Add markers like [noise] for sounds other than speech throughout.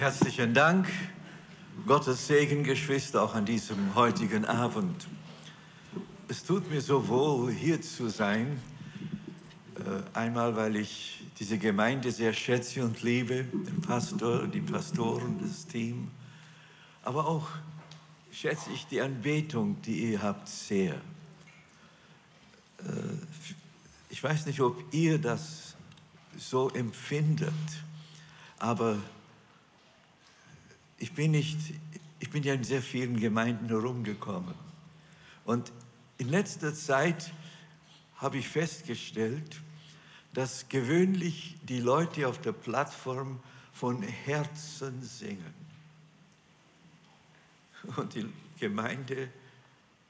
Herzlichen Dank. Gottes Segen, Geschwister, auch an diesem heutigen Abend. Es tut mir so wohl, hier zu sein. Äh, einmal, weil ich diese Gemeinde sehr schätze und liebe, den Pastor, die Pastoren, das Team. Aber auch schätze ich die Anbetung, die ihr habt, sehr. Äh, ich weiß nicht, ob ihr das so empfindet, aber ich bin nicht, ich bin ja in sehr vielen Gemeinden herumgekommen. Und in letzter Zeit habe ich festgestellt, dass gewöhnlich die Leute auf der Plattform von Herzen singen. Und die Gemeinde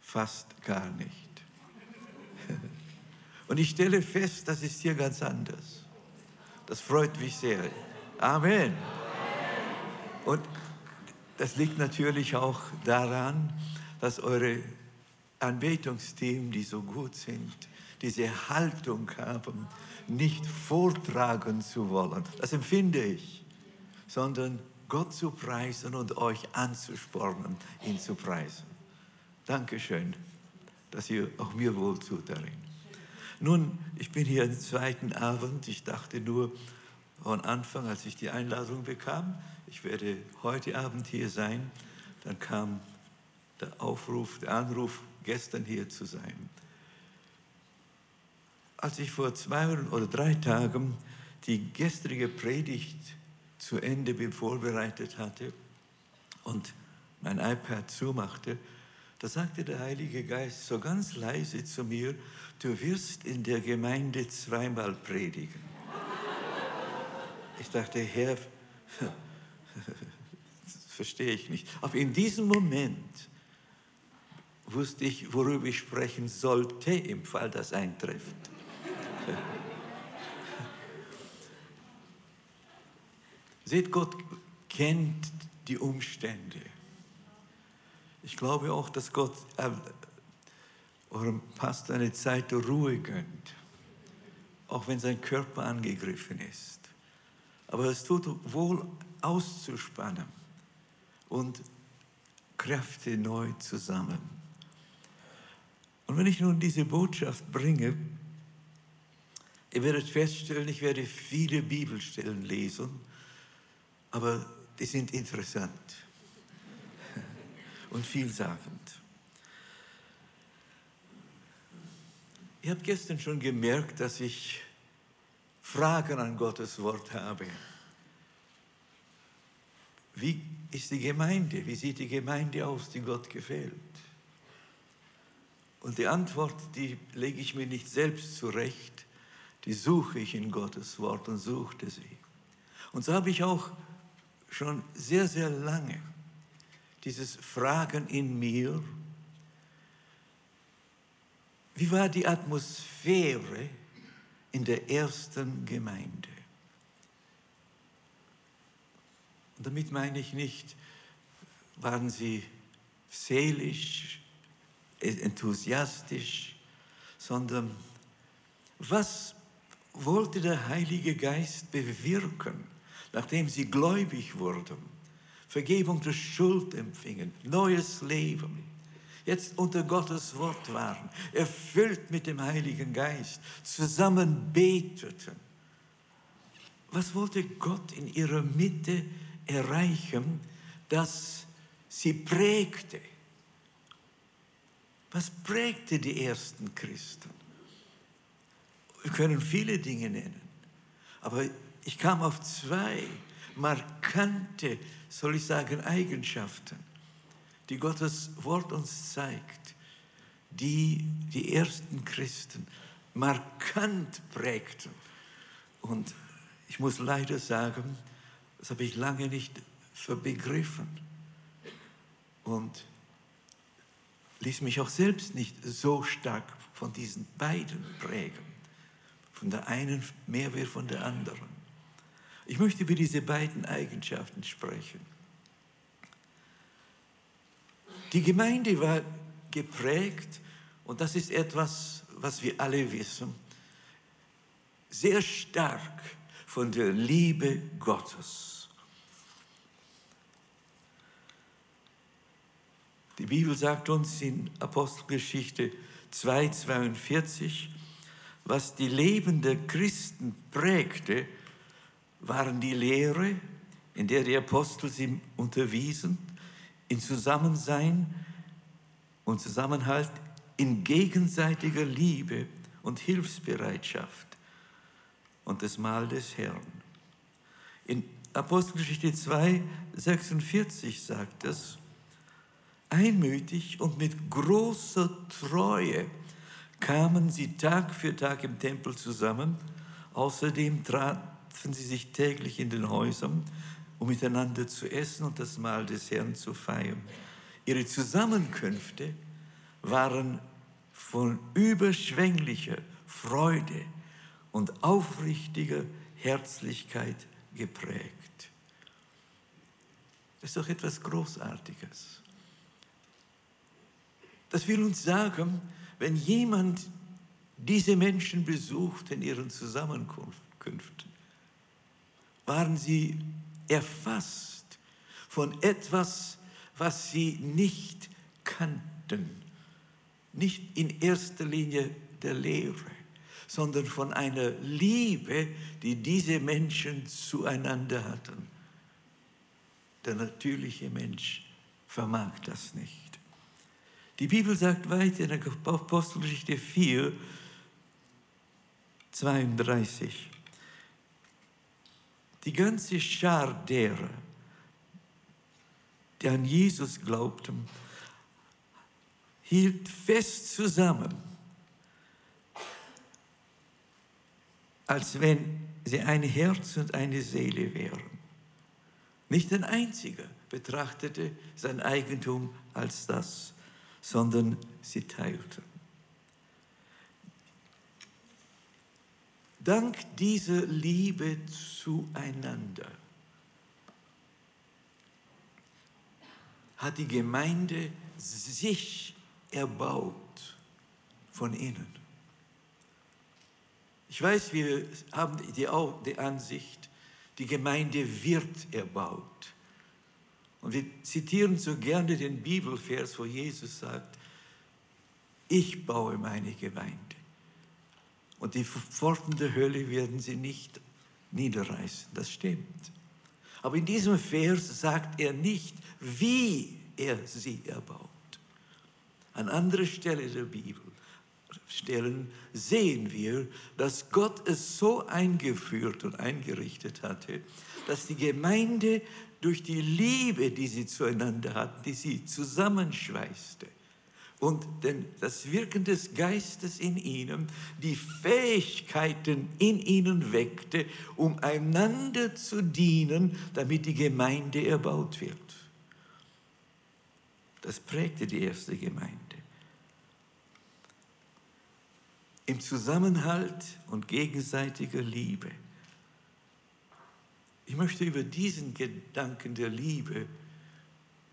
fast gar nicht. Und ich stelle fest, das ist hier ganz anders. Das freut mich sehr. Amen. Und das liegt natürlich auch daran, dass eure Anbetungsteam, die so gut sind, diese Haltung haben, nicht vortragen zu wollen. Das empfinde ich, sondern Gott zu preisen und euch anzuspornen, ihn zu preisen. Dankeschön, dass ihr auch mir wohl tut darin. Nun, ich bin hier am zweiten Abend. Ich dachte nur von Anfang, als ich die Einladung bekam, ich werde heute Abend hier sein. Dann kam der Aufruf, der Anruf, gestern hier zu sein. Als ich vor zwei oder drei Tagen die gestrige Predigt zu Ende vorbereitet hatte und mein iPad zumachte, da sagte der Heilige Geist so ganz leise zu mir, du wirst in der Gemeinde zweimal predigen. Ich dachte, Herr, das [laughs] verstehe ich nicht. Aber in diesem Moment wusste ich, worüber ich sprechen sollte, im Fall das eintrifft. [laughs] Seht, Gott kennt die Umstände. Ich glaube auch, dass Gott äh, eurem Pastor eine Zeit der Ruhe gönnt, auch wenn sein Körper angegriffen ist. Aber es tut wohl auszuspannen und Kräfte neu zusammen. Und wenn ich nun diese Botschaft bringe, ihr werdet feststellen, ich werde viele Bibelstellen lesen, aber die sind interessant [laughs] und vielsagend. Ihr habt gestern schon gemerkt, dass ich Fragen an Gottes Wort habe. Wie ist die Gemeinde? Wie sieht die Gemeinde aus, die Gott gefällt? Und die Antwort, die lege ich mir nicht selbst zurecht, die suche ich in Gottes Wort und suchte sie. Und so habe ich auch schon sehr, sehr lange dieses Fragen in mir, wie war die Atmosphäre in der ersten Gemeinde? Und damit meine ich nicht, waren sie seelisch, enthusiastisch, sondern was wollte der Heilige Geist bewirken, nachdem sie gläubig wurden, Vergebung der Schuld empfingen, neues Leben, jetzt unter Gottes Wort waren, erfüllt mit dem Heiligen Geist, zusammen beteten. Was wollte Gott in ihrer Mitte erreichen, das sie prägte. Was prägte die ersten Christen? Wir können viele Dinge nennen, aber ich kam auf zwei markante, soll ich sagen, Eigenschaften, die Gottes Wort uns zeigt, die die ersten Christen markant prägten. Und ich muss leider sagen, das habe ich lange nicht begriffen. Und ließ mich auch selbst nicht so stark von diesen beiden prägen. Von der einen mehr wie von der anderen. Ich möchte über diese beiden Eigenschaften sprechen. Die Gemeinde war geprägt, und das ist etwas, was wir alle wissen, sehr stark von der Liebe Gottes. Die Bibel sagt uns in Apostelgeschichte 2,42, was die Leben der Christen prägte, waren die Lehre, in der die Apostel sie unterwiesen, in Zusammensein und Zusammenhalt, in gegenseitiger Liebe und Hilfsbereitschaft und das Mahl des Herrn. In Apostelgeschichte 2, 46 sagt es, einmütig und mit großer Treue kamen sie Tag für Tag im Tempel zusammen. Außerdem trafen sie sich täglich in den Häusern, um miteinander zu essen und das Mahl des Herrn zu feiern. Ihre Zusammenkünfte waren von überschwänglicher Freude und aufrichtiger Herzlichkeit geprägt. Das ist doch etwas Großartiges. Das will uns sagen, wenn jemand diese Menschen besucht in ihren Zusammenkünften, waren sie erfasst von etwas, was sie nicht kannten. Nicht in erster Linie der Lehre, sondern von einer Liebe, die diese Menschen zueinander hatten. Der natürliche Mensch vermag das nicht. Die Bibel sagt weiter in der Apostelgeschichte 4, 32. Die ganze Schar derer, die an Jesus glaubten, hielt fest zusammen, als wenn sie ein Herz und eine Seele wären. Nicht ein einziger betrachtete sein Eigentum als das, sondern sie teilten. Dank dieser Liebe zueinander hat die Gemeinde sich erbaut von innen. Ich weiß, wir haben die, die Ansicht, die Gemeinde wird erbaut. Und wir zitieren so gerne den Bibelvers, wo Jesus sagt, ich baue meine Gemeinde. Und die Pforten der Hölle werden sie nicht niederreißen. Das stimmt. Aber in diesem Vers sagt er nicht, wie er sie erbaut. An anderer Stelle der Bibel Stellen sehen wir, dass Gott es so eingeführt und eingerichtet hatte, dass die Gemeinde durch die Liebe, die sie zueinander hatten, die sie zusammenschweißte und denn das Wirken des Geistes in ihnen, die Fähigkeiten in ihnen weckte, um einander zu dienen, damit die Gemeinde erbaut wird. Das prägte die erste Gemeinde. Im Zusammenhalt und gegenseitiger Liebe ich möchte über diesen Gedanken der Liebe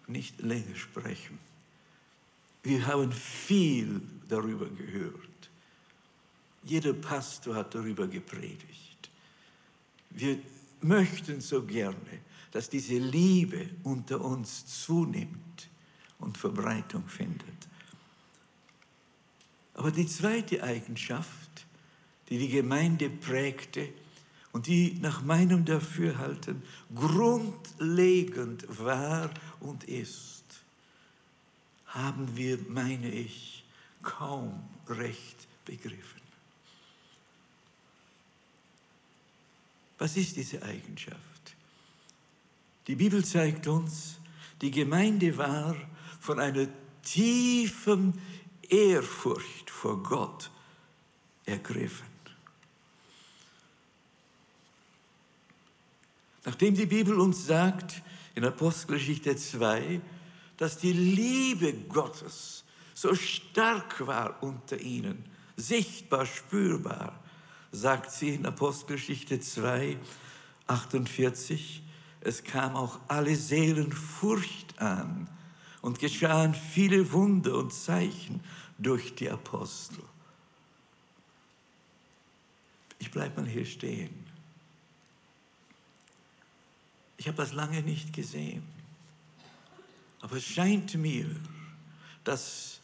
nicht länger sprechen. Wir haben viel darüber gehört. Jeder Pastor hat darüber gepredigt. Wir möchten so gerne, dass diese Liebe unter uns zunimmt und Verbreitung findet. Aber die zweite Eigenschaft, die die Gemeinde prägte, und die nach meinem Dafürhalten grundlegend war und ist, haben wir, meine ich, kaum recht begriffen. Was ist diese Eigenschaft? Die Bibel zeigt uns, die Gemeinde war von einer tiefen Ehrfurcht vor Gott ergriffen. Nachdem die Bibel uns sagt, in Apostelgeschichte 2, dass die Liebe Gottes so stark war unter ihnen, sichtbar, spürbar, sagt sie in Apostelgeschichte 2, 48, es kam auch alle Seelen Furcht an und geschahen viele Wunder und Zeichen durch die Apostel. Ich bleibe mal hier stehen. Ich habe das lange nicht gesehen. Aber es scheint mir, dass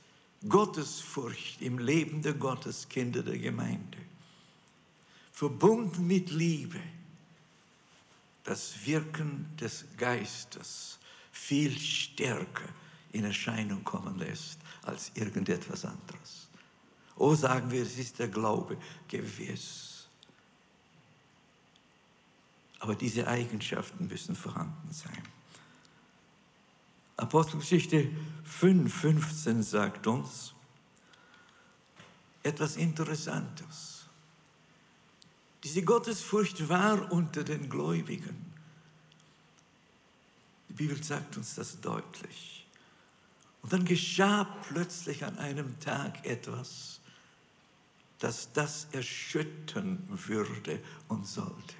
Gottesfurcht im Leben der Gotteskinder der Gemeinde, verbunden mit Liebe, das Wirken des Geistes viel stärker in Erscheinung kommen lässt als irgendetwas anderes. Oh, sagen wir, es ist der Glaube gewiss. Aber diese Eigenschaften müssen vorhanden sein. Apostelgeschichte 5, 15 sagt uns etwas Interessantes. Diese Gottesfurcht war unter den Gläubigen. Die Bibel sagt uns das deutlich. Und dann geschah plötzlich an einem Tag etwas, das das erschüttern würde und sollte.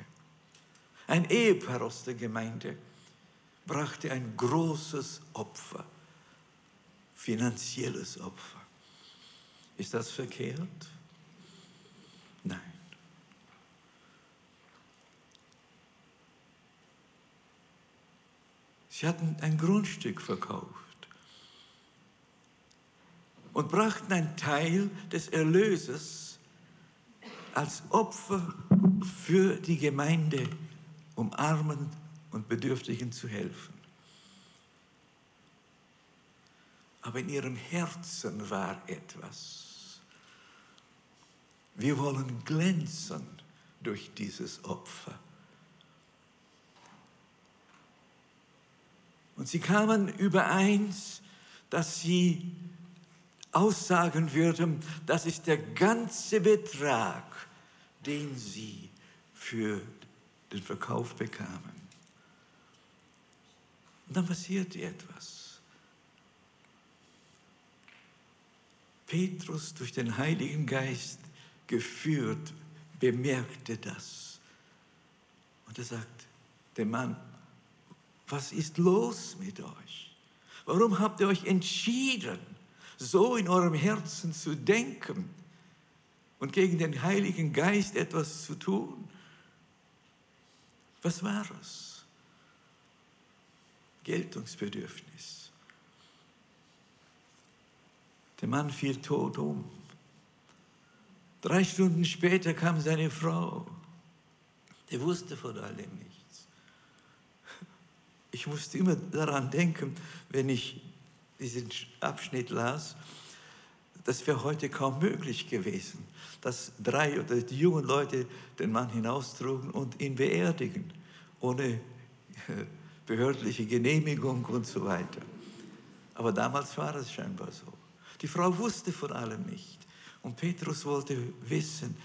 Ein Ehepaar aus der Gemeinde brachte ein großes Opfer, finanzielles Opfer. Ist das verkehrt? Nein. Sie hatten ein Grundstück verkauft und brachten einen Teil des Erlöses als Opfer für die Gemeinde, um Armen und Bedürftigen zu helfen. Aber in ihrem Herzen war etwas. Wir wollen glänzen durch dieses Opfer. Und sie kamen übereins, dass sie aussagen würden, das ist der ganze Betrag, den sie für den Verkauf bekamen. Und dann passierte etwas. Petrus durch den Heiligen Geist geführt, bemerkte das. Und er sagt, der Mann, was ist los mit euch? Warum habt ihr euch entschieden, so in eurem Herzen zu denken und gegen den Heiligen Geist etwas zu tun? Was war es? Geltungsbedürfnis. Der Mann fiel tot um. Drei Stunden später kam seine Frau. Der wusste von allem nichts. Ich musste immer daran denken, wenn ich diesen Abschnitt las, das wäre heute kaum möglich gewesen, dass drei oder die jungen Leute den Mann hinaustrugen und ihn beerdigen, ohne [laughs] behördliche Genehmigung und so weiter. Aber damals war es scheinbar so. Die Frau wusste von allem nicht. Und Petrus wollte wissen,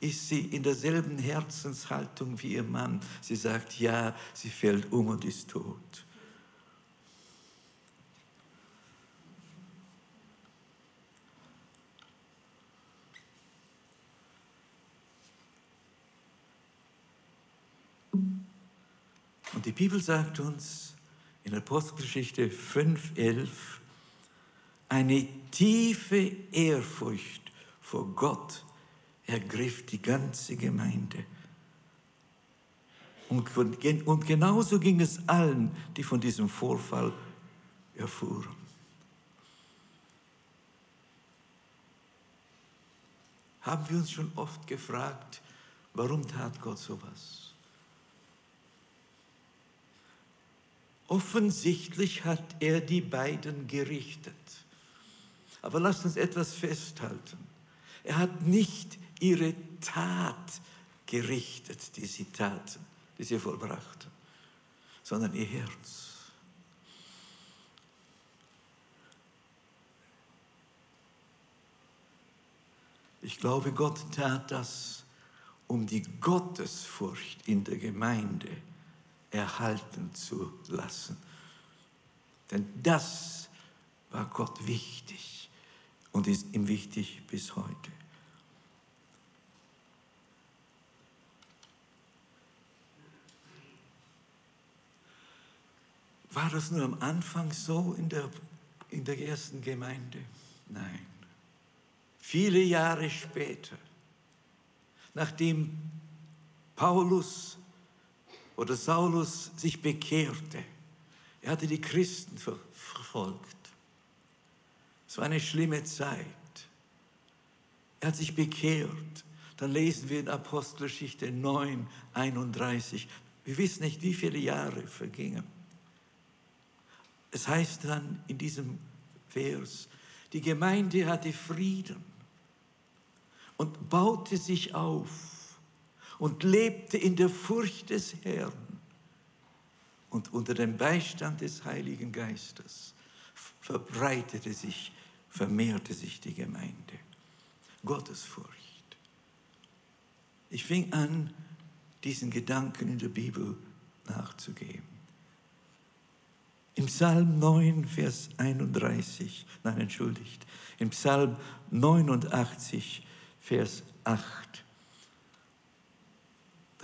ist sie in derselben Herzenshaltung wie ihr Mann? Sie sagt, ja, sie fällt um und ist tot. Und die Bibel sagt uns in Apostelgeschichte 5.11, eine tiefe Ehrfurcht vor Gott ergriff die ganze Gemeinde. Und, und genauso ging es allen, die von diesem Vorfall erfuhren. Haben wir uns schon oft gefragt, warum tat Gott sowas? Offensichtlich hat er die beiden gerichtet. Aber lasst uns etwas festhalten. Er hat nicht ihre Tat gerichtet, die sie taten, die sie vollbrachten, sondern ihr Herz. Ich glaube, Gott tat das, um die Gottesfurcht in der Gemeinde zu erhalten zu lassen. Denn das war Gott wichtig und ist ihm wichtig bis heute. War das nur am Anfang so in der, in der ersten Gemeinde? Nein. Viele Jahre später, nachdem Paulus oder Saulus sich bekehrte. Er hatte die Christen verfolgt. Es war eine schlimme Zeit. Er hat sich bekehrt. Dann lesen wir in Apostelgeschichte 9, 31. Wir wissen nicht, wie viele Jahre vergingen. Es heißt dann in diesem Vers, die Gemeinde hatte Frieden und baute sich auf und lebte in der Furcht des Herrn und unter dem Beistand des Heiligen Geistes verbreitete sich, vermehrte sich die Gemeinde. Gottesfurcht. Ich fing an, diesen Gedanken in der Bibel nachzugehen. Im Psalm 9, Vers 31, nein, entschuldigt, im Psalm 89, Vers 8,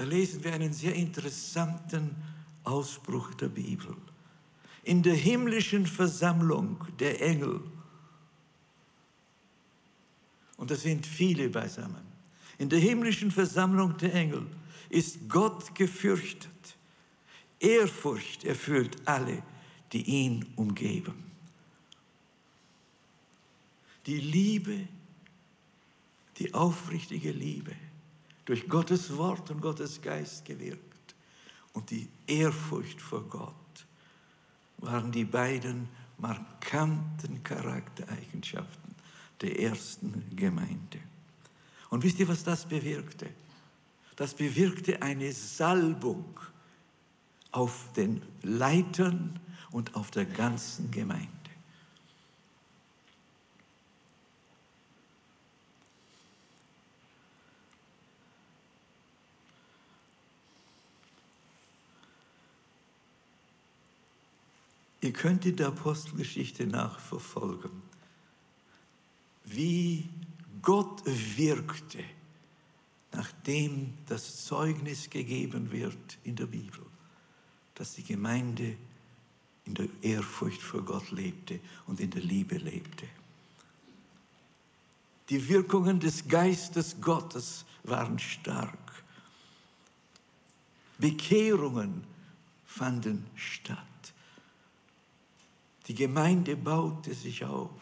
da lesen wir einen sehr interessanten Ausspruch der Bibel. In der himmlischen Versammlung der Engel, und da sind viele beisammen, in der himmlischen Versammlung der Engel ist Gott gefürchtet. Ehrfurcht erfüllt alle, die ihn umgeben. Die Liebe, die aufrichtige Liebe, durch Gottes Wort und Gottes Geist gewirkt und die Ehrfurcht vor Gott waren die beiden markanten Charaktereigenschaften der ersten Gemeinde. Und wisst ihr, was das bewirkte? Das bewirkte eine Salbung auf den Leitern und auf der ganzen Gemeinde. Ihr könnt in der Apostelgeschichte nachverfolgen, wie Gott wirkte, nachdem das Zeugnis gegeben wird in der Bibel, dass die Gemeinde in der Ehrfurcht vor Gott lebte und in der Liebe lebte. Die Wirkungen des Geistes Gottes waren stark. Bekehrungen fanden statt. Die Gemeinde baute sich auf.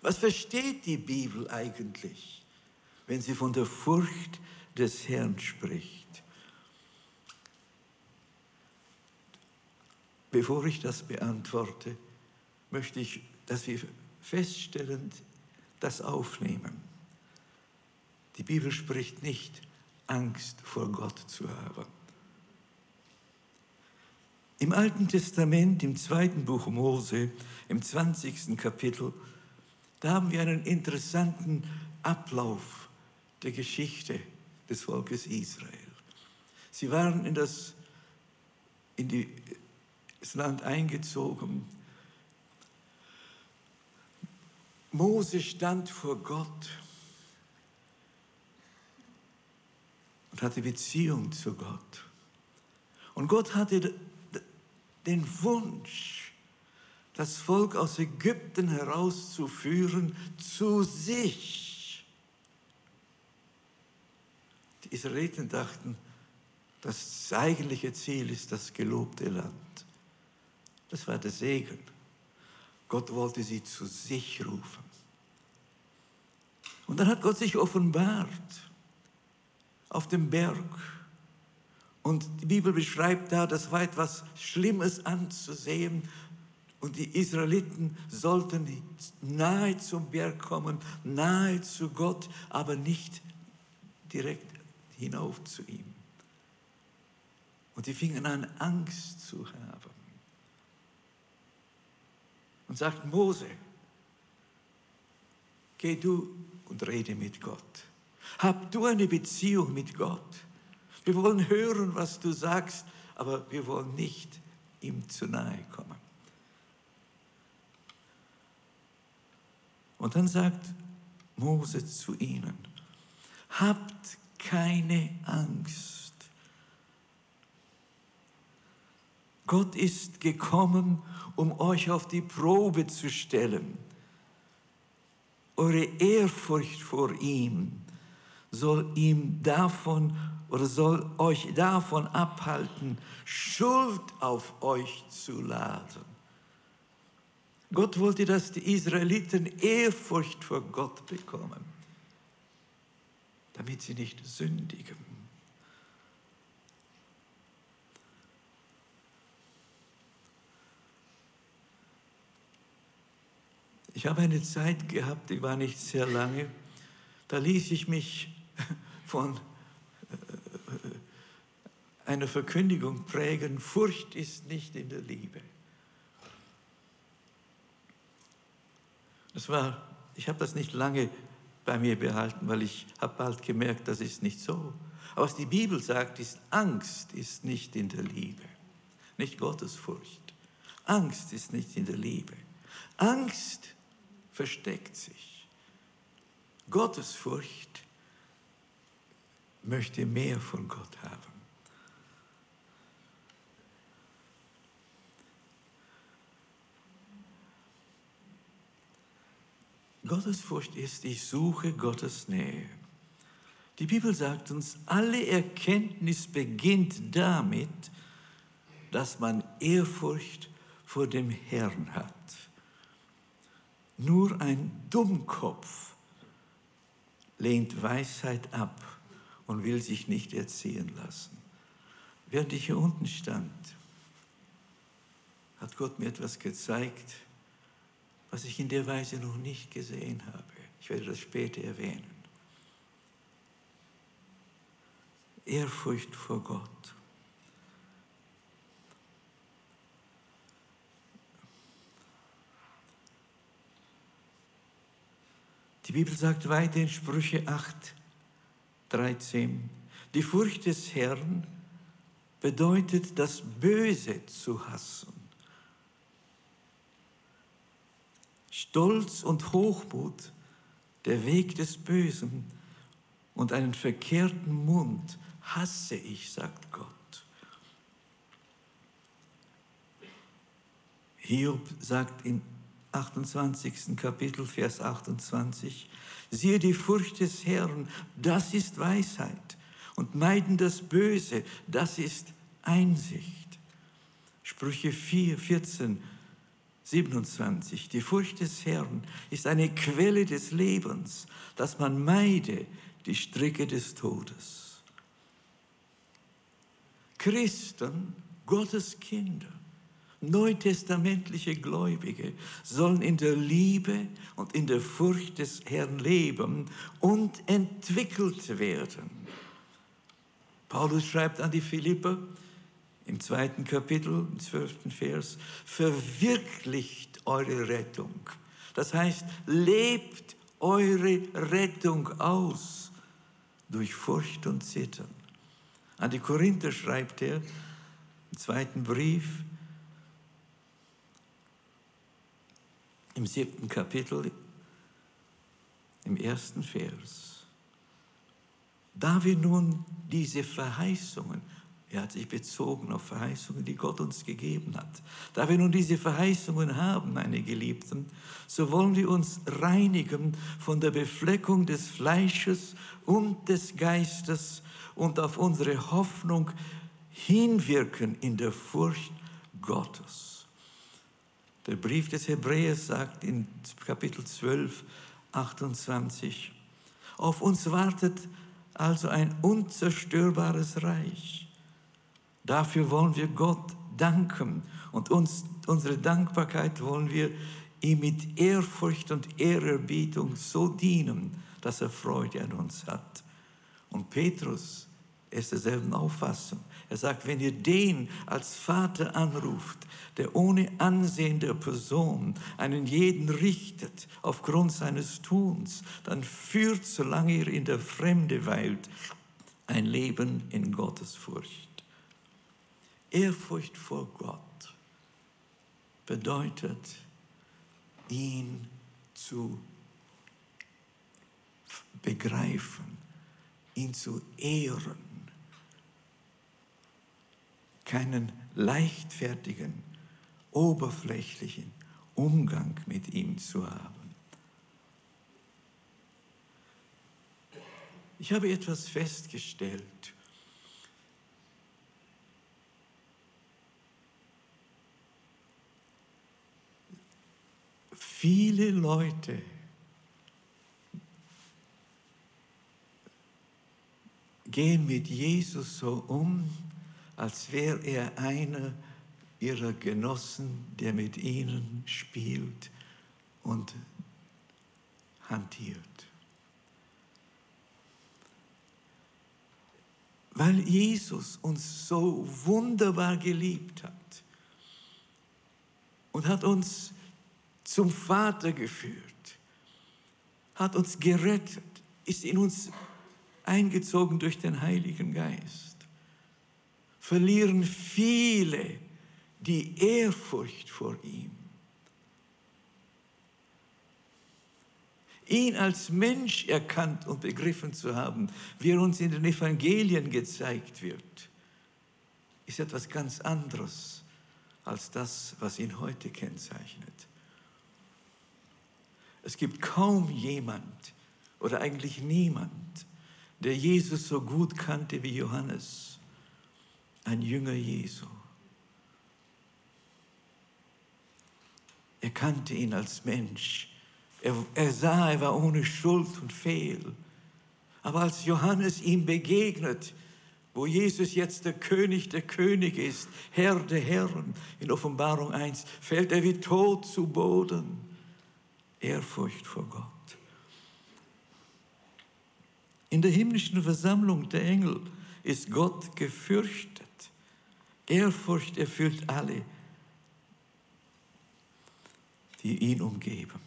Was versteht die Bibel eigentlich, wenn sie von der Furcht des Herrn spricht? Bevor ich das beantworte, möchte ich, dass wir feststellend das aufnehmen. Die Bibel spricht nicht, Angst vor Gott zu haben. Im Alten Testament, im zweiten Buch Mose, im 20. Kapitel, da haben wir einen interessanten Ablauf der Geschichte des Volkes Israel. Sie waren in das, in die das Land eingezogen. Mose stand vor Gott und hatte Beziehung zu Gott. Und Gott hatte den Wunsch, das Volk aus Ägypten herauszuführen zu sich. Die Israeliten dachten, das eigentliche Ziel ist das gelobte Land. Das war der Segen. Gott wollte sie zu sich rufen. Und dann hat Gott sich offenbart auf dem Berg. Und die Bibel beschreibt da, das war etwas Schlimmes anzusehen. Und die Israeliten sollten nahe zum Berg kommen, nahe zu Gott, aber nicht direkt hinauf zu ihm. Und sie fingen an, Angst zu haben und sagt, Mose, geh du und rede mit Gott. Hab du eine Beziehung mit Gott. Wir wollen hören, was du sagst, aber wir wollen nicht ihm zu nahe kommen. Und dann sagt Mose zu ihnen, habt keine Angst. Gott ist gekommen, um euch auf die Probe zu stellen. Eure Ehrfurcht vor ihm soll ihm davon oder soll euch davon abhalten, Schuld auf euch zu laden. Gott wollte, dass die Israeliten Ehrfurcht vor Gott bekommen, damit sie nicht sündigen. Ich habe eine Zeit gehabt, die war nicht sehr lange, da ließ ich mich [laughs] von äh, einer Verkündigung prägen, Furcht ist nicht in der Liebe. Das war, ich habe das nicht lange bei mir behalten, weil ich habe bald gemerkt, das ist nicht so. Aber was die Bibel sagt, ist, Angst ist nicht in der Liebe, nicht Gottesfurcht. Angst ist nicht in der Liebe. Angst versteckt sich. Gottesfurcht möchte mehr von Gott haben. Gottesfurcht ist, ich suche Gottes Nähe. Die Bibel sagt uns, alle Erkenntnis beginnt damit, dass man Ehrfurcht vor dem Herrn hat. Nur ein Dummkopf lehnt Weisheit ab und will sich nicht erziehen lassen. Während ich hier unten stand, hat Gott mir etwas gezeigt, was ich in der Weise noch nicht gesehen habe. Ich werde das später erwähnen. Ehrfurcht vor Gott. Die Bibel sagt weiter in Sprüche 8, 13, die Furcht des Herrn bedeutet, das Böse zu hassen. Stolz und Hochmut, der Weg des Bösen und einen verkehrten Mund hasse ich, sagt Gott. Hiob sagt im 28. Kapitel, Vers 28, siehe die Furcht des Herrn, das ist Weisheit, und meiden das Böse, das ist Einsicht. Sprüche 4, 14, 27. Die Furcht des Herrn ist eine Quelle des Lebens, dass man meide die Stricke des Todes. Christen, Gottes Kinder, neutestamentliche Gläubige sollen in der Liebe und in der Furcht des Herrn leben und entwickelt werden. Paulus schreibt an die Philipper, im zweiten Kapitel, im zwölften Vers, verwirklicht eure Rettung. Das heißt, lebt eure Rettung aus durch Furcht und Zittern. An die Korinther schreibt er im zweiten Brief, im siebten Kapitel, im ersten Vers. Da wir nun diese Verheißungen er hat sich bezogen auf Verheißungen, die Gott uns gegeben hat. Da wir nun diese Verheißungen haben, meine Geliebten, so wollen wir uns reinigen von der Befleckung des Fleisches und des Geistes und auf unsere Hoffnung hinwirken in der Furcht Gottes. Der Brief des Hebräers sagt in Kapitel 12, 28, auf uns wartet also ein unzerstörbares Reich Dafür wollen wir Gott danken und uns, unsere Dankbarkeit wollen wir ihm mit Ehrfurcht und Ehrerbietung so dienen, dass er Freude an uns hat. Und Petrus ist derselben Auffassung. Er sagt, wenn ihr den als Vater anruft, der ohne Ansehen der Person einen jeden richtet aufgrund seines Tuns, dann führt, solange ihr in der Fremde weilt, ein Leben in Gottes Furcht. Ehrfurcht vor Gott bedeutet, ihn zu begreifen, ihn zu ehren, keinen leichtfertigen, oberflächlichen Umgang mit ihm zu haben. Ich habe etwas festgestellt viele Leute gehen mit Jesus so um, als wäre er einer ihrer Genossen, der mit ihnen spielt und hantiert. Weil Jesus uns so wunderbar geliebt hat und hat uns zum Vater geführt, hat uns gerettet, ist in uns eingezogen durch den Heiligen Geist, verlieren viele die Ehrfurcht vor ihm. Ihn als Mensch erkannt und begriffen zu haben, wie er uns in den Evangelien gezeigt wird, ist etwas ganz anderes als das, was ihn heute kennzeichnet. Es gibt kaum jemand oder eigentlich niemand, der Jesus so gut kannte wie Johannes, ein Jünger Jesu. Er kannte ihn als Mensch. Er, er sah, er war ohne Schuld und Fehl. Aber als Johannes ihm begegnet, wo Jesus jetzt der König der Könige ist, Herr der Herren, in Offenbarung 1, fällt er wie tot zu Boden. Ehrfurcht vor Gott. In der himmlischen Versammlung der Engel ist Gott gefürchtet. Ehrfurcht erfüllt alle, die ihn umgeben.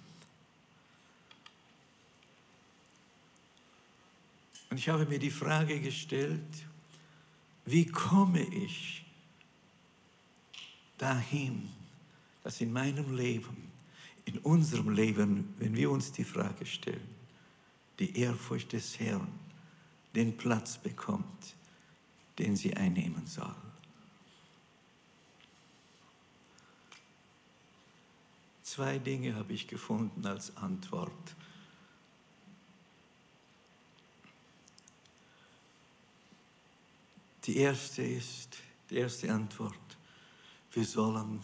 Und ich habe mir die Frage gestellt, wie komme ich dahin, dass in meinem Leben, in unserem Leben, wenn wir uns die Frage stellen, die Ehrfurcht des Herrn den Platz bekommt, den sie einnehmen soll. Zwei Dinge habe ich gefunden als Antwort. Die erste ist, die erste Antwort, wir sollen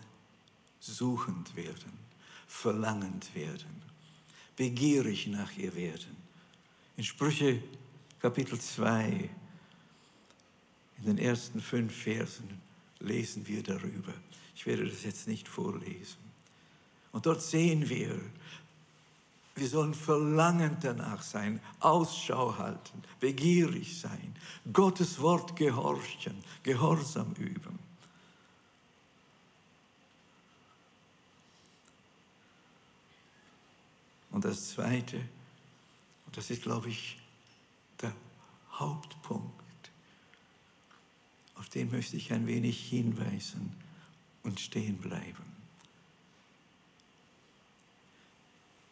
suchend werden, verlangend werden, begierig nach ihr werden. In Sprüche Kapitel 2, in den ersten fünf Versen lesen wir darüber. Ich werde das jetzt nicht vorlesen. Und dort sehen wir, wir sollen verlangend danach sein, Ausschau halten, begierig sein, Gottes Wort gehorchen, Gehorsam üben. Und das Zweite, und das ist, glaube ich, der Hauptpunkt. Auf den möchte ich ein wenig hinweisen und stehen bleiben.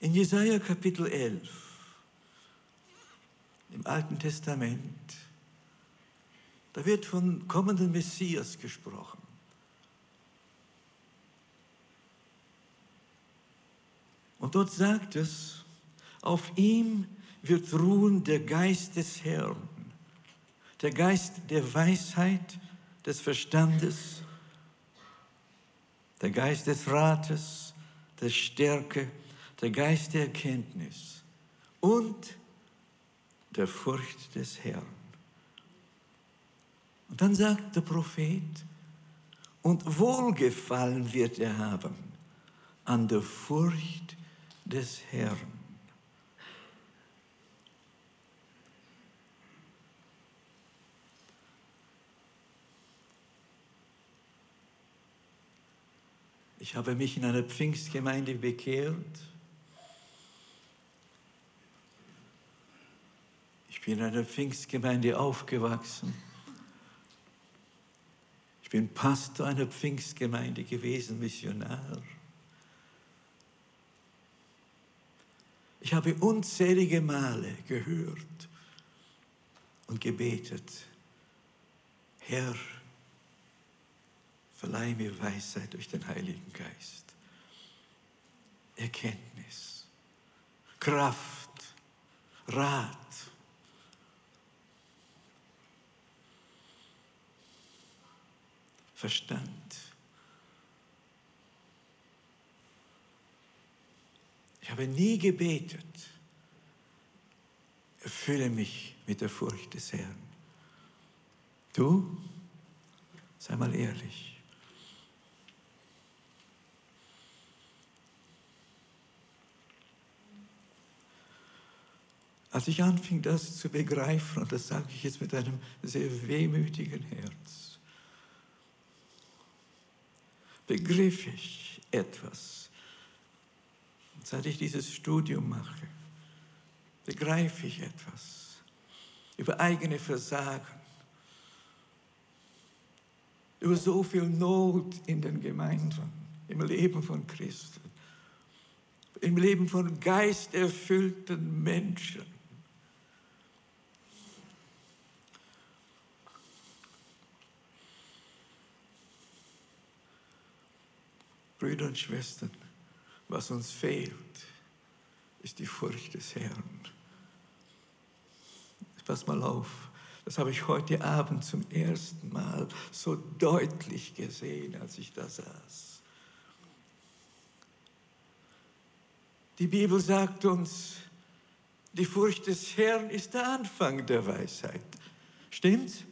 In Jesaja Kapitel 11, im Alten Testament, da wird von kommenden Messias gesprochen. Und dort sagt es, auf ihm wird ruhen der Geist des Herrn, der Geist der Weisheit, des Verstandes, der Geist des Rates, der Stärke, der Geist der Erkenntnis und der Furcht des Herrn. Und dann sagt der Prophet, und Wohlgefallen wird er haben an der Furcht des Herrn. Ich habe mich in einer Pfingstgemeinde bekehrt. Bin in einer Pfingstgemeinde aufgewachsen. Ich bin Pastor einer Pfingstgemeinde gewesen, Missionar. Ich habe unzählige Male gehört und gebetet, Herr, Verleih mir Weisheit durch den Heiligen Geist. Erkenntnis, Kraft, Rat. Verstand. habe nie gebetet, erfülle mich mit der Furcht des Herrn. Du? Sei mal ehrlich. Als ich anfing, das zu begreifen, und das sage ich jetzt mit einem sehr wehmütigen Herz, begriff ich etwas. Seit ich dieses Studium mache, begreife ich etwas über eigene Versagen, über so viel Not in den Gemeinden, im Leben von Christen, im Leben von geisterfüllten Menschen. Brüder und Schwestern, was uns fehlt, ist die Furcht des Herrn. Pass mal auf, das habe ich heute Abend zum ersten Mal so deutlich gesehen, als ich da saß. Die Bibel sagt uns, die Furcht des Herrn ist der Anfang der Weisheit. Stimmt's?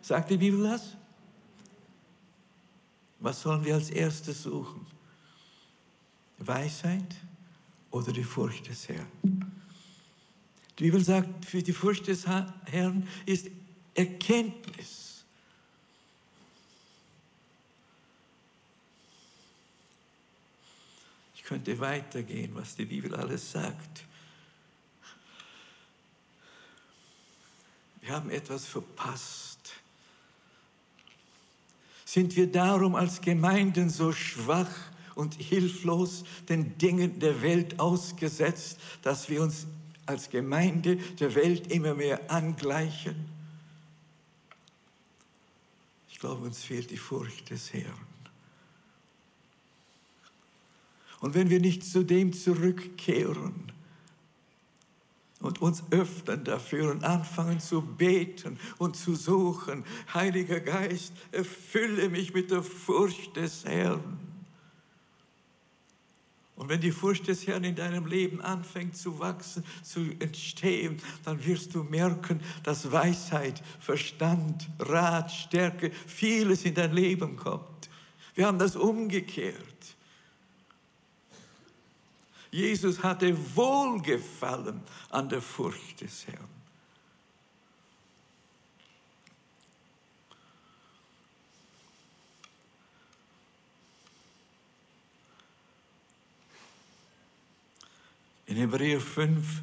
Sagt die Bibel das? Was sollen wir als erstes suchen? Weisheit oder die Furcht des Herrn? Die Bibel sagt, für die Furcht des Herrn ist Erkenntnis. Ich könnte weitergehen, was die Bibel alles sagt. Wir haben etwas verpasst. Sind wir darum als Gemeinden so schwach und hilflos den Dingen der Welt ausgesetzt, dass wir uns als Gemeinde der Welt immer mehr angleichen? Ich glaube, uns fehlt die Furcht des Herrn. Und wenn wir nicht zu dem zurückkehren, und uns öffnen dafür und anfangen zu beten und zu suchen. Heiliger Geist, erfülle mich mit der Furcht des Herrn. Und wenn die Furcht des Herrn in deinem Leben anfängt zu wachsen, zu entstehen, dann wirst du merken, dass Weisheit, Verstand, Rat, Stärke, vieles in dein Leben kommt. Wir haben das umgekehrt. Jesus hatte Wohlgefallen an der Furcht des Herrn. In Hebräer 5,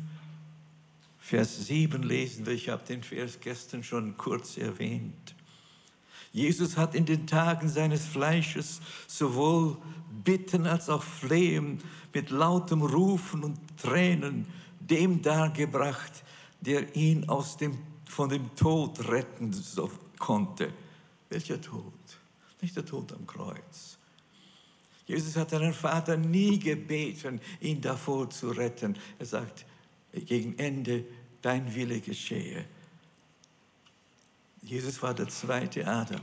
Vers 7 lesen wir, ich habe den Vers gestern schon kurz erwähnt. Jesus hat in den Tagen seines Fleisches sowohl Bitten als auch Flehen mit lautem Rufen und Tränen dem dargebracht, der ihn aus dem, von dem Tod retten konnte. Welcher Tod? Nicht der Tod am Kreuz. Jesus hat seinen Vater nie gebeten, ihn davor zu retten. Er sagt, gegen Ende, dein Wille geschehe. Jesus war der zweite Adam.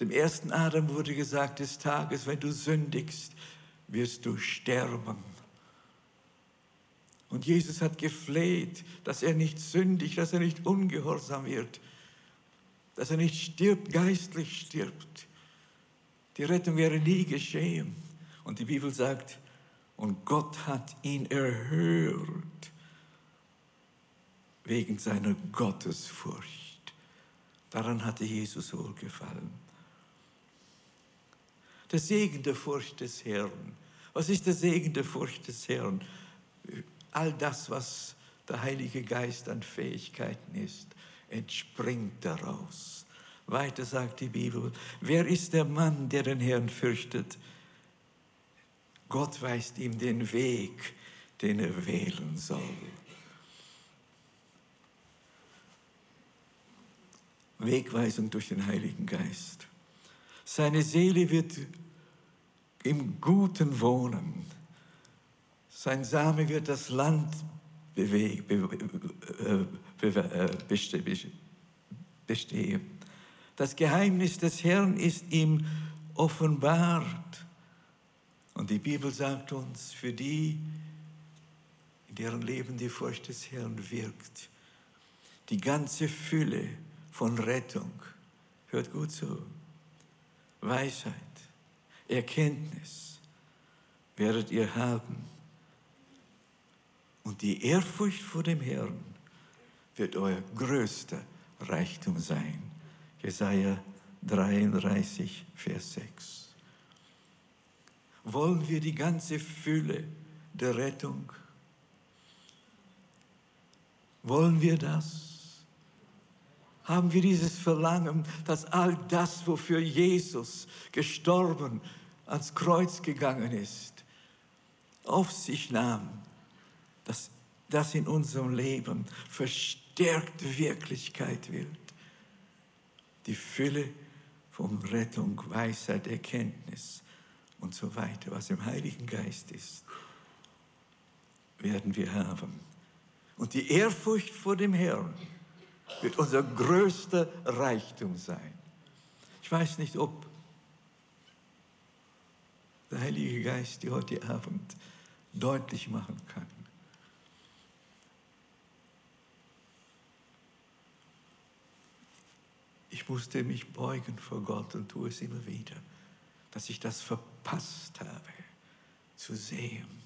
Dem ersten Adam wurde gesagt, des Tages, wenn du sündigst, wirst du sterben. Und Jesus hat gefleht, dass er nicht sündigt, dass er nicht ungehorsam wird, dass er nicht stirbt, geistlich stirbt. Die Rettung wäre nie geschehen. Und die Bibel sagt, und Gott hat ihn erhört wegen seiner Gottesfurcht. Daran hatte Jesus wohlgefallen. Der Segen der Furcht des Herrn. Was ist der Segen der Furcht des Herrn? All das, was der Heilige Geist an Fähigkeiten ist, entspringt daraus. Weiter sagt die Bibel, wer ist der Mann, der den Herrn fürchtet? Gott weist ihm den Weg, den er wählen soll. Wegweisung durch den Heiligen Geist. Seine Seele wird im Guten wohnen. Sein Same wird das Land be, bestehen. Das Geheimnis des Herrn ist ihm offenbart. Und die Bibel sagt uns, für die, in deren Leben die Furcht des Herrn wirkt, die ganze Fülle von Rettung, hört gut zu, Weisheit, Erkenntnis werdet ihr haben. Und die Ehrfurcht vor dem Herrn wird euer größter Reichtum sein. Jesaja 33, Vers 6. Wollen wir die ganze Fülle der Rettung? Wollen wir das? Haben wir dieses Verlangen, dass all das, wofür Jesus gestorben, ans Kreuz gegangen ist, auf sich nahm, dass das in unserem Leben verstärkt Wirklichkeit wird. Die Fülle von Rettung, Weisheit, Erkenntnis und so weiter, was im Heiligen Geist ist, werden wir haben. Und die Ehrfurcht vor dem Herrn wird unser größter Reichtum sein. Ich weiß nicht, ob der Heilige Geist dir heute Abend deutlich machen kann. Ich musste mich beugen vor Gott und tue es immer wieder, dass ich das verpasst habe zu sehen.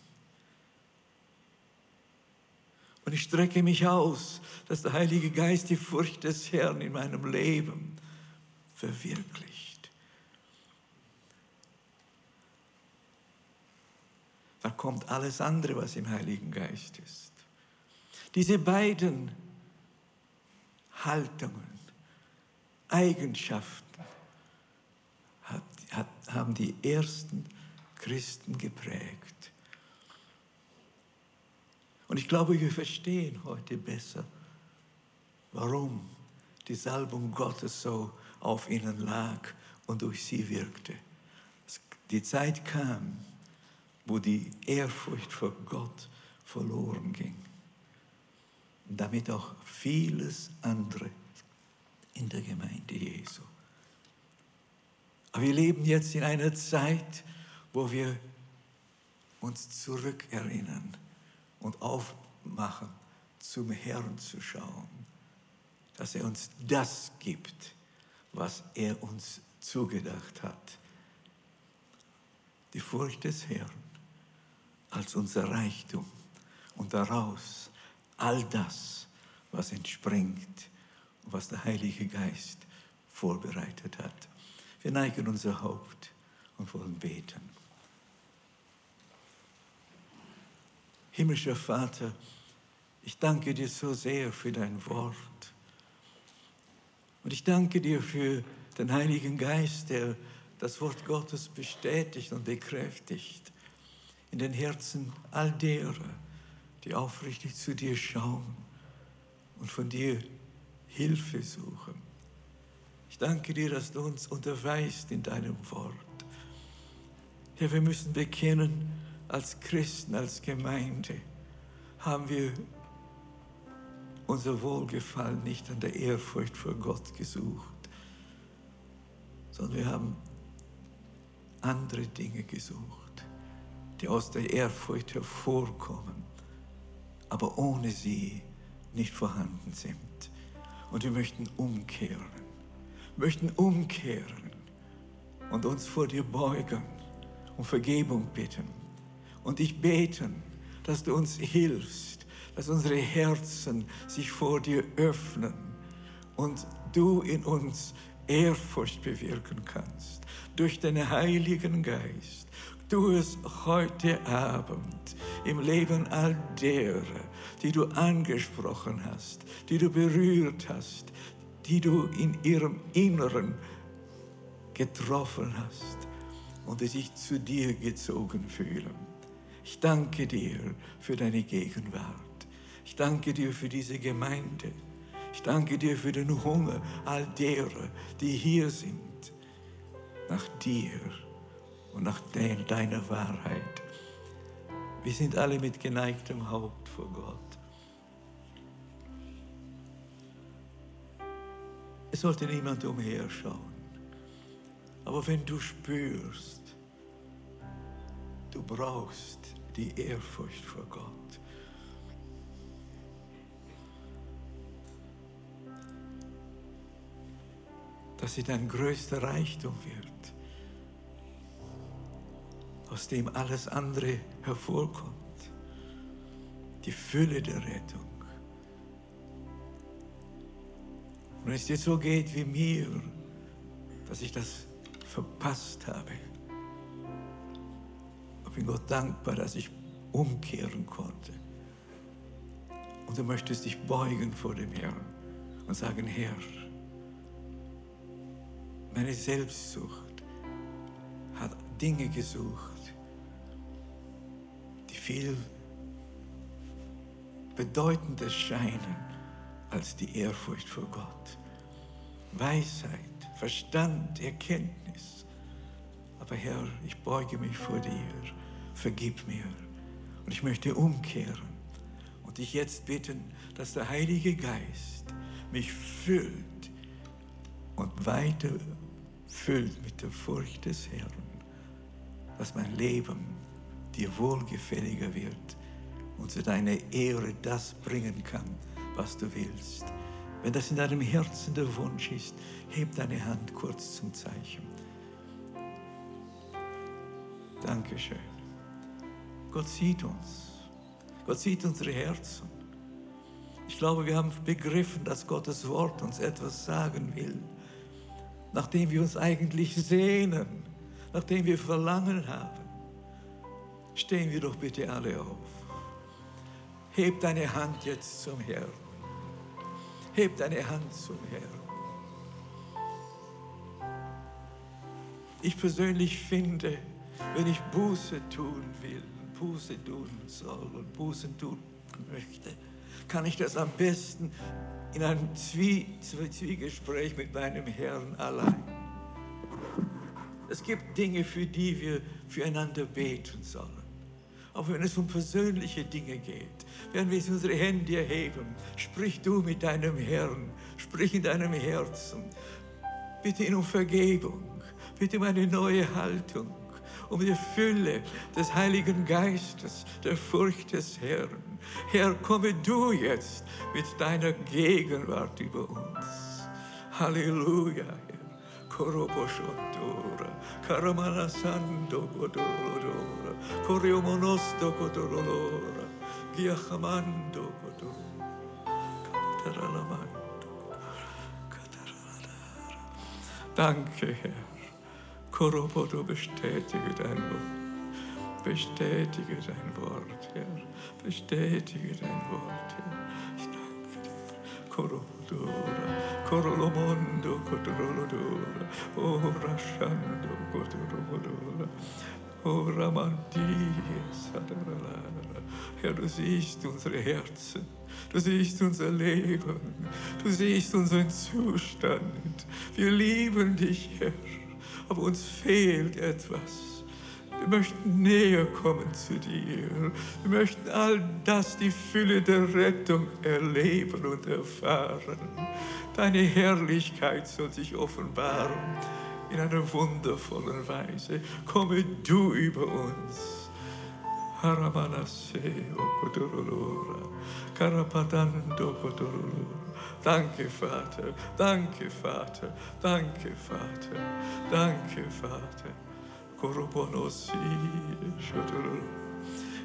Und ich strecke mich aus, dass der Heilige Geist die Furcht des Herrn in meinem Leben verwirklicht. Da kommt alles andere, was im Heiligen Geist ist. Diese beiden Haltungen, Eigenschaften hat, hat, haben die ersten Christen geprägt. Und ich glaube, wir verstehen heute besser, warum die Salbung Gottes so auf ihnen lag und durch sie wirkte. Die Zeit kam, wo die Ehrfurcht vor Gott verloren ging. Und damit auch vieles andere in der Gemeinde Jesu. Aber wir leben jetzt in einer Zeit, wo wir uns zurückerinnern und aufmachen, zum Herrn zu schauen, dass er uns das gibt, was er uns zugedacht hat. Die Furcht des Herrn als unser Reichtum und daraus all das, was entspringt was der Heilige Geist vorbereitet hat. Wir neigen unser Haupt und wollen beten. Himmlischer Vater, ich danke dir so sehr für dein Wort. Und ich danke dir für den Heiligen Geist, der das Wort Gottes bestätigt und bekräftigt in den Herzen all derer, die aufrichtig zu dir schauen und von dir Hilfe suchen. Ich danke dir, dass du uns unterweist in deinem Wort. Herr, wir müssen bekennen, als Christen, als Gemeinde haben wir unser Wohlgefallen nicht an der Ehrfurcht vor Gott gesucht, sondern wir haben andere Dinge gesucht, die aus der Ehrfurcht hervorkommen, aber ohne sie nicht vorhanden sind. Und wir möchten umkehren, möchten umkehren und uns vor dir beugen und Vergebung bitten. Und ich beten, dass du uns hilfst, dass unsere Herzen sich vor dir öffnen und du in uns Ehrfurcht bewirken kannst durch deinen Heiligen Geist. Tu es heute Abend im Leben all derer, die du angesprochen hast, die du berührt hast, die du in ihrem Inneren getroffen hast und die sich zu dir gezogen fühlen. Ich danke dir für deine Gegenwart. Ich danke dir für diese Gemeinde. Ich danke dir für den Hunger all derer, die hier sind, nach dir und nach deiner Wahrheit. Wir sind alle mit geneigtem Haupt vor Gott. Es sollte niemand umherschauen. Aber wenn du spürst, du brauchst die Ehrfurcht vor Gott. Dass sie dein größter Reichtum wird, aus dem alles andere hervorkommt. Die Fülle der Rettung. Und wenn es dir so geht wie mir, dass ich das verpasst habe, bin Gott dankbar, dass ich umkehren konnte. Und du möchtest dich beugen vor dem Herrn und sagen, Herr, meine Selbstsucht hat Dinge gesucht, die viel bedeutender scheinen als die Ehrfurcht vor Gott. Weisheit, Verstand, Erkenntnis. Aber Herr, ich beuge mich vor dir, vergib mir. Und ich möchte umkehren und dich jetzt bitten, dass der Heilige Geist mich füllt und weiter füllt mit der Furcht des Herrn, dass mein Leben dir wohlgefälliger wird und zu deiner Ehre das bringen kann, was du willst. Wenn das in deinem Herzen der Wunsch ist, heb deine Hand kurz zum Zeichen. Dankeschön. Gott sieht uns. Gott sieht unsere Herzen. Ich glaube, wir haben begriffen, dass Gottes Wort uns etwas sagen will, nachdem wir uns eigentlich sehnen, nachdem wir Verlangen haben. Stehen wir doch bitte alle auf. Heb deine Hand jetzt zum Herrn. Heb deine Hand zum Herrn. Ich persönlich finde, wenn ich Buße tun will, Buße tun soll und Buße tun möchte, kann ich das am besten in einem Zwie Zwiegespräch mit meinem Herrn allein. Es gibt Dinge, für die wir füreinander beten sollen. Auch wenn es um persönliche Dinge geht, werden wir unsere Hände erheben. Sprich du mit deinem Herrn, sprich in deinem Herzen. Bitte ihn um Vergebung, bitte um eine neue Haltung um die Fülle des Heiligen Geistes, der Furcht des Herrn. Herr, komme du jetzt mit deiner Gegenwart über uns. Halleluja, Herr. Koroboshontora, Karamanasando Godolodora, Koriomonosto Godolora, Giachamando Kataraladara. Danke, Herr. Korobodo, bestätige dein Wort. Bestätige dein Wort, Herr. Bestätige dein Wort, Herr. Ich danke dir. Korobodora, Korolomondo, Kotorolodora, O Rashando, Kotorolodora, O Ramandia, Sadaralara. Herr, du siehst unsere Herzen. Du siehst unser Leben. Du siehst unseren Zustand. Wir lieben dich, Herr aber uns fehlt etwas. Wir möchten näher kommen zu dir. Wir möchten all das, die Fülle der Rettung erleben und erfahren. Deine Herrlichkeit soll sich offenbaren in einer wundervollen Weise. Komme du über uns. Danke, Vater. Danke, Vater. Danke, Vater. Danke, Vater.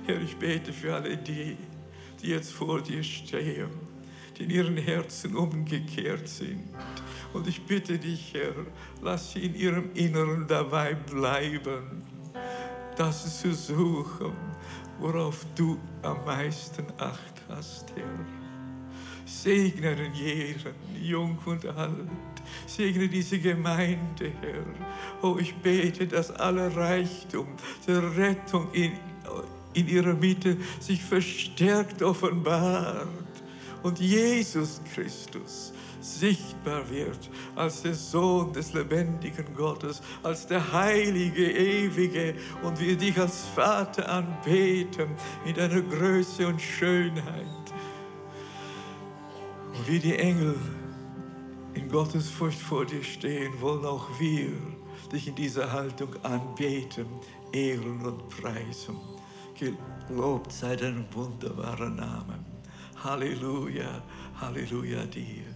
Herr, ich bete für alle die, die jetzt vor dir stehen, die in ihren Herzen umgekehrt sind. Und ich bitte dich, Herr, lass sie in ihrem Inneren dabei bleiben, das zu suchen, worauf du am meisten Acht hast, Herr. Segne den jeden, jung und alt. Segne diese Gemeinde, Herr. Oh, ich bete, dass aller Reichtum der Rettung in, in ihrer Mitte sich verstärkt offenbart und Jesus Christus sichtbar wird als der Sohn des lebendigen Gottes, als der heilige, ewige und wir dich als Vater anbeten in deiner Größe und Schönheit. Und wie die Engel in Gottes Furcht vor dir stehen, wollen auch wir dich in dieser Haltung anbeten, ehren und preisen. Gelobt sei dein wunderbarer Name. Halleluja, Halleluja dir.